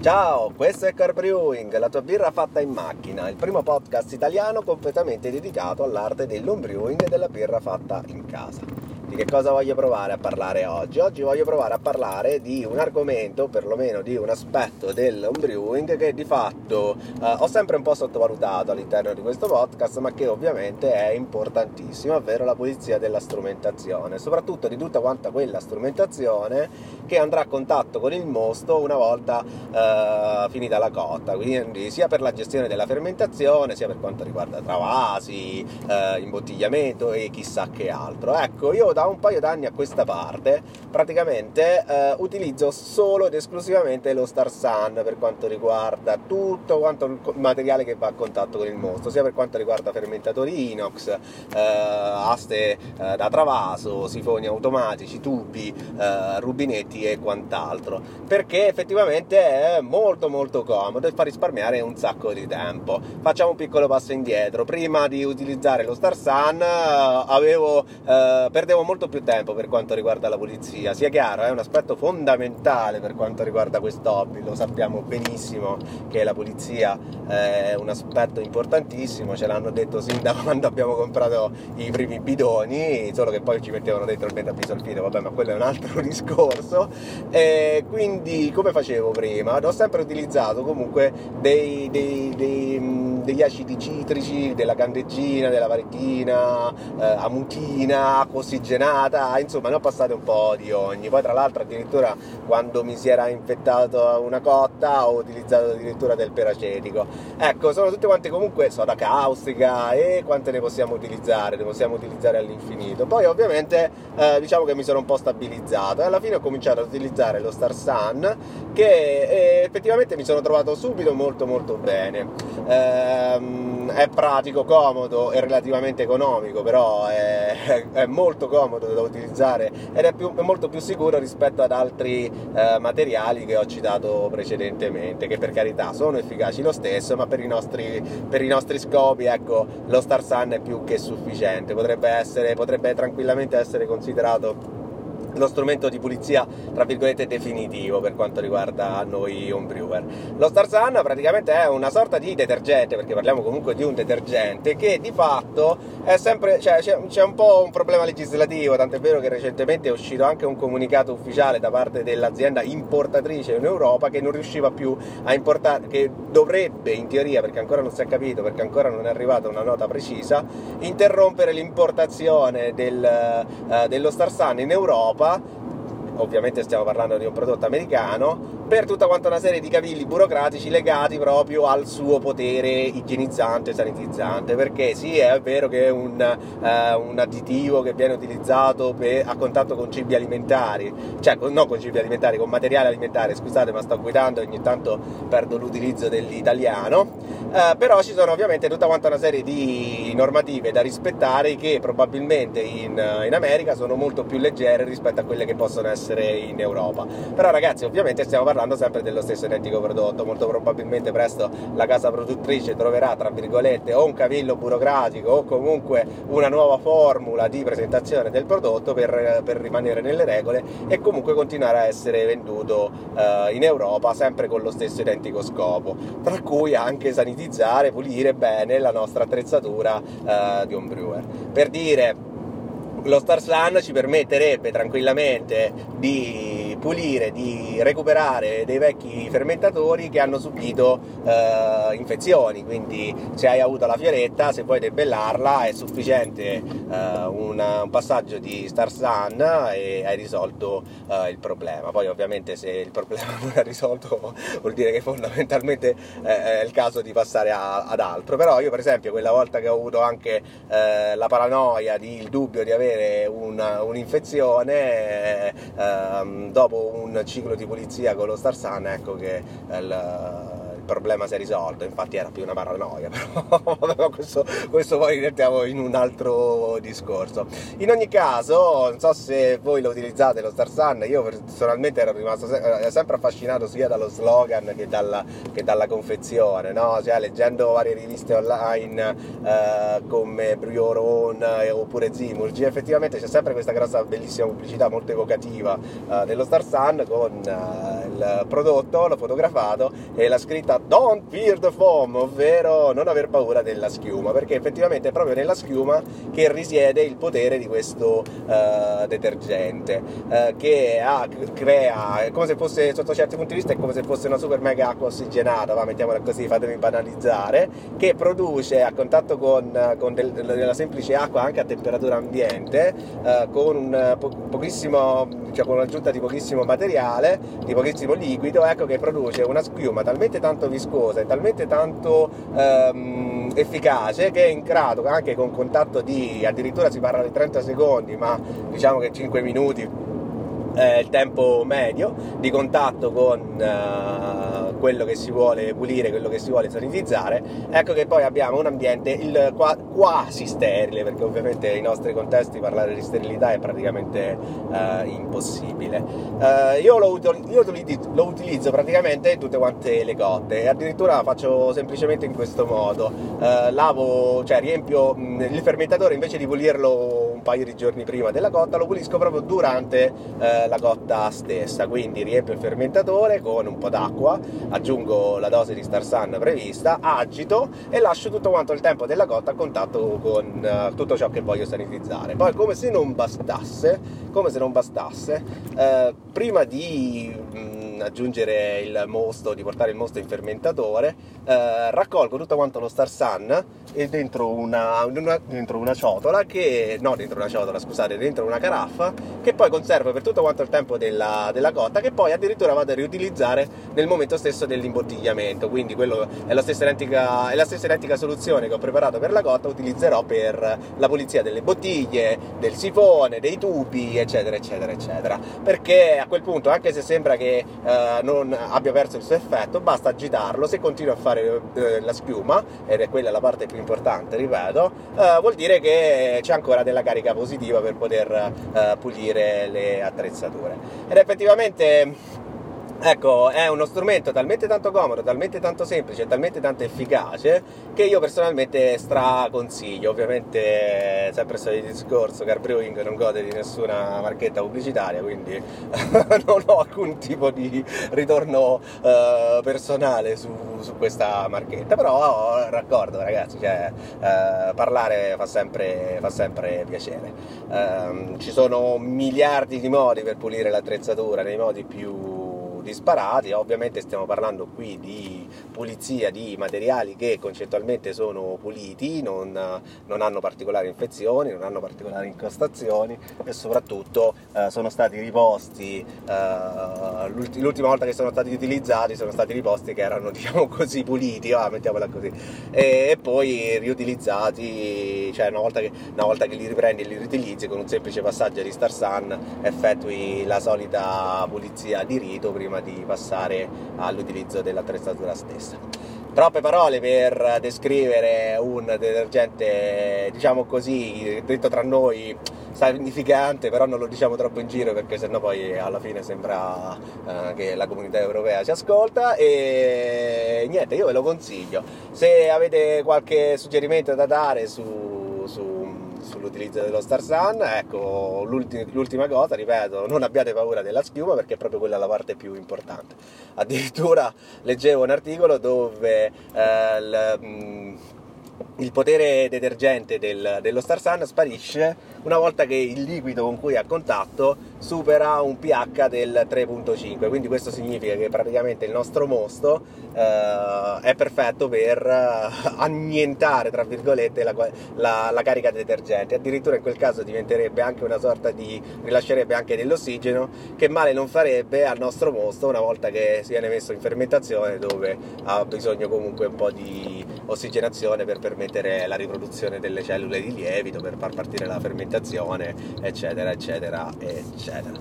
Ciao, questo è Car Brewing, la tua birra fatta in macchina, il primo podcast italiano completamente dedicato all'arte dell'homebrewing e della birra fatta in casa. Di che cosa voglio provare a parlare oggi? Oggi voglio provare a parlare di un argomento, perlomeno di un aspetto del homebrewing che di fatto eh, ho sempre un po' sottovalutato all'interno di questo podcast, ma che ovviamente è importantissimo, ovvero la pulizia della strumentazione, soprattutto di tutta quanta quella strumentazione che andrà a contatto con il mosto una volta eh, finita la cotta, quindi sia per la gestione della fermentazione, sia per quanto riguarda travasi, eh, imbottigliamento e chissà che altro. Ecco, io da un paio d'anni a questa parte praticamente eh, utilizzo solo ed esclusivamente lo Star Sun per quanto riguarda tutto quanto il materiale che va a contatto con il mostro, sia per quanto riguarda fermentatori inox, eh, aste eh, da travaso, sifoni automatici, tubi, eh, rubinetti e quant'altro, perché effettivamente è molto molto comodo e fa risparmiare un sacco di tempo. Facciamo un piccolo passo indietro, prima di utilizzare lo Star Sun eh, avevo, eh, perdevo molto più tempo per quanto riguarda la pulizia, sia chiaro, è un aspetto fondamentale per quanto riguarda questo hobby, lo sappiamo benissimo che la pulizia è un aspetto importantissimo, ce l'hanno detto sin da quando abbiamo comprato i primi bidoni, solo che poi ci mettevano dentro il metabisolfite, vabbè ma quello è un altro discorso, e quindi come facevo prima? Ho sempre utilizzato comunque dei, dei, dei, degli acidi citrici, della candeggina, della varechina, eh, amutina, acqua ossigenata, insomma ne ho passate un po' di ogni. Poi tra l'altro addirittura quando mi si era infettato una cotta ho utilizzato addirittura del peracetico. Ecco, sono tutte quante comunque soda caustica e quante ne possiamo utilizzare? Ne possiamo utilizzare all'infinito. Poi ovviamente eh, diciamo che mi sono un po' stabilizzato e alla fine ho cominciato ad utilizzare lo Star Sun che eh, effettivamente mi sono trovato subito molto molto bene. Ehm, è pratico, comodo e relativamente economico, però è, è molto comodo da utilizzare ed è, più, è molto più sicuro rispetto ad altri eh, materiali che ho citato precedentemente, che per carità sono efficaci lo stesso, ma per i nostri, per i nostri scopi ecco, lo Star Sun è più che sufficiente, potrebbe, essere, potrebbe tranquillamente essere considerato lo strumento di pulizia tra virgolette definitivo per quanto riguarda noi homebrewer. Lo Star Sun praticamente è una sorta di detergente, perché parliamo comunque di un detergente che di fatto è sempre, cioè, c'è, c'è, un po' un problema legislativo, tant'è vero che recentemente è uscito anche un comunicato ufficiale da parte dell'azienda importatrice in Europa che non riusciva più a importare, che dovrebbe in teoria, perché ancora non si è capito, perché ancora non è arrivata una nota precisa, interrompere l'importazione del, uh, dello Star Sun in Europa pá ovviamente stiamo parlando di un prodotto americano, per tutta quanta una serie di cavilli burocratici legati proprio al suo potere igienizzante e sanitizzante, perché sì, è vero che è un, eh, un additivo che viene utilizzato per, a contatto con cibi alimentari, cioè non con cibi alimentari, con materiale alimentare, scusate ma sto guidando e ogni tanto perdo l'utilizzo dell'italiano, eh, però ci sono ovviamente tutta quanta una serie di normative da rispettare che probabilmente in, in America sono molto più leggere rispetto a quelle che possono essere in Europa. Però ragazzi, ovviamente stiamo parlando sempre dello stesso identico prodotto. Molto probabilmente presto la casa produttrice troverà, tra virgolette, o un cavillo burocratico o comunque una nuova formula di presentazione del prodotto per, per rimanere nelle regole e comunque continuare a essere venduto uh, in Europa sempre con lo stesso identico scopo, tra cui anche sanitizzare, pulire bene la nostra attrezzatura uh, di un brewer. Per dire, lo Star Sun ci permetterebbe tranquillamente di pulire, di recuperare dei vecchi fermentatori che hanno subito eh, infezioni, quindi se hai avuto la fioretta, se vuoi debellarla è sufficiente eh, una, un passaggio di Star Sun e hai risolto eh, il problema. Poi ovviamente se il problema non è risolto vuol dire che fondamentalmente eh, è il caso di passare a, ad altro, però io per esempio quella volta che ho avuto anche eh, la paranoia, di, il dubbio di avere una, un'infezione, ehm, dopo un ciclo di pulizia con lo Star Sun, ecco che il, problema si è risolto, infatti era più una paranoia, però questo, questo poi mettiamo in un altro discorso. In ogni caso, non so se voi lo utilizzate lo Star Sun, io personalmente ero rimasto se- eh, sempre affascinato sia dallo slogan che dalla, che dalla confezione, no? cioè, leggendo varie riviste online eh, come Brioron eh, oppure Zimurgi, effettivamente c'è sempre questa grossa bellissima pubblicità molto evocativa eh, dello Star Sun con eh, il prodotto, l'ho fotografato e la scritta Don't fear the foam, ovvero non aver paura della schiuma, perché effettivamente è proprio nella schiuma che risiede il potere di questo uh, detergente, uh, che ha, crea, come se fosse, sotto certi punti di vista, è come se fosse una super mega acqua ossigenata, va, mettiamola così, fatemi banalizzare, che produce a contatto con, con del, della semplice acqua anche a temperatura ambiente, uh, con, un, po- pochissimo, cioè con un'aggiunta di pochissimo materiale, di pochissimo liquido, ecco che produce una schiuma talmente tanto viscosa e talmente tanto ehm, efficace che è in grado anche con contatto di addirittura si parla di 30 secondi ma diciamo che 5 minuti è il tempo medio di contatto con uh, quello che si vuole pulire, quello che si vuole sanitizzare, ecco che poi abbiamo un ambiente il, qua, quasi sterile, perché ovviamente nei nostri contesti parlare di sterilità è praticamente uh, impossibile. Uh, io, lo, io lo, utilizzo praticamente tutte quante le cotte addirittura faccio semplicemente in questo modo, lavo, cioè riempio mh, il fermentatore invece di pulirlo paio di giorni prima della cotta, lo pulisco proprio durante la cotta stessa, quindi riempio il fermentatore con un po' d'acqua, aggiungo la dose di Star Sun prevista, agito e lascio tutto quanto il tempo della cotta a contatto con uh, tutto ciò che voglio sanitizzare. Poi come se non bastasse, come se non bastasse, uh, prima di mh, mm, aggiungere il mosto, di portare il mosto in fermentatore, uh, raccolgo tutto quanto lo Star Sun dentro una, una, dentro una ciotola che, no dentro una ciotola scusate, dentro una caraffa che poi conservo per tutto quanto il tempo della, della, cotta che poi addirittura vado a riutilizzare nel momento stesso dell'imbottigliamento. Quindi quello è la, stessa identica, è la stessa identica soluzione che ho preparato per la cotta utilizzerò per la pulizia delle bottiglie del sifone, dei tubi eccetera eccetera eccetera. Perché a quel punto anche se sembra che eh, non abbia perso il suo effetto basta agitarlo se continua a fare eh, la schiuma ed è quella la parte più importante ripeto eh, vuol dire che c'è ancora della carica positiva per poter eh, pulire le attrezzature. Ed effettivamente Ecco, è uno strumento talmente tanto comodo, talmente tanto semplice, talmente tanto efficace che io personalmente straconsiglio. Ovviamente, sempre il discorso, Car Brewing non gode di nessuna marchetta pubblicitaria, quindi non ho alcun tipo di ritorno uh, personale su, su, questa marchetta. Però raccordo, ragazzi, cioè, uh, parlare fa sempre, fa sempre piacere. Uh, ci sono miliardi di modi per pulire l'attrezzatura nei modi più disparati, ovviamente stiamo parlando qui di pulizia di materiali che concettualmente sono puliti, non, non hanno particolari infezioni, non hanno particolari incostazioni e soprattutto eh, sono stati riposti, eh, l'ultima volta che sono stati utilizzati sono stati riposti che erano diciamo così puliti, ah, mettiamola così, e, e, poi riutilizzati, cioè una volta, che, una volta che li riprendi e li riutilizzi con un semplice passaggio di Star Sun effettui la solita pulizia di rito prima prima di passare all'utilizzo dell'attrezzatura stessa. Troppe parole per descrivere un detergente, diciamo così, detto tra noi, significante, però non lo diciamo troppo in giro perché sennò poi alla fine sembra uh, che la comunità europea ci ascolta e niente, io ve lo consiglio. Se avete qualche suggerimento da dare su, su sull'utilizzo dello Star Sun. Ecco, l'ultima cosa, ripeto, non abbiate paura della schiuma perché è proprio quella la parte più importante. Addirittura leggevo un articolo dove eh, l, mh, il potere detergente del, dello Star Sun sparisce una volta che il liquido con cui è a contatto supera un pH del 3.5 quindi questo significa che praticamente il nostro mosto eh, è perfetto per eh, annientare tra virgolette la, la, la, carica detergente. Addirittura in quel caso diventerebbe anche una sorta di rilascerebbe anche dell'ossigeno che male non farebbe al nostro mosto una volta che si viene messo in fermentazione dove ha bisogno comunque un po' di ossigenazione per permettere la riproduzione delle cellule di lievito per far partire la fermentazione eccetera eccetera eccetera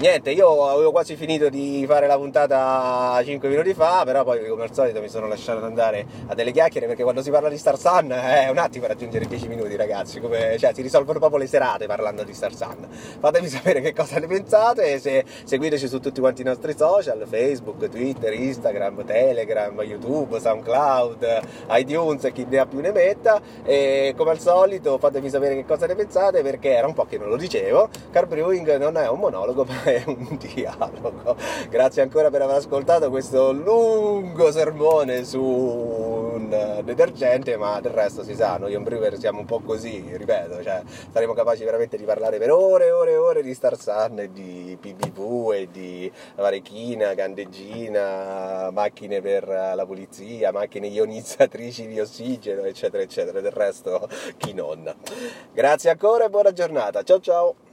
niente, io avevo quasi finito di fare la puntata 5 minuti fa, però poi come al solito mi sono lasciato andare a delle chiacchiere perché quando si parla di Star Sun è un attimo raggiungere 10 minuti ragazzi, come, cioè si risolvono proprio le serate parlando di Star Sun. Fatemi sapere che cosa ne pensate se seguiteci su tutti quanti i nostri social, Facebook, Twitter, Instagram, Telegram, YouTube, SoundCloud, iTunes e chi ne ha più ne metta e come al solito fatemi sapere che cosa ne pensate perché era un po' che non lo dicevo, Car Brewing non è un monologo è un dialogo. Grazie ancora per aver ascoltato questo lungo sermone su un detergente, ma del resto si sa, noi brewer siamo un po' così, ripeto, cioè saremo capaci veramente di parlare per ore e ore e ore di Star Sun e di PBV e di varechina, candeggina, macchine per la pulizia, macchine ionizzatrici di ossigeno, eccetera, eccetera, del resto chi non. Grazie ancora e buona giornata, ciao ciao!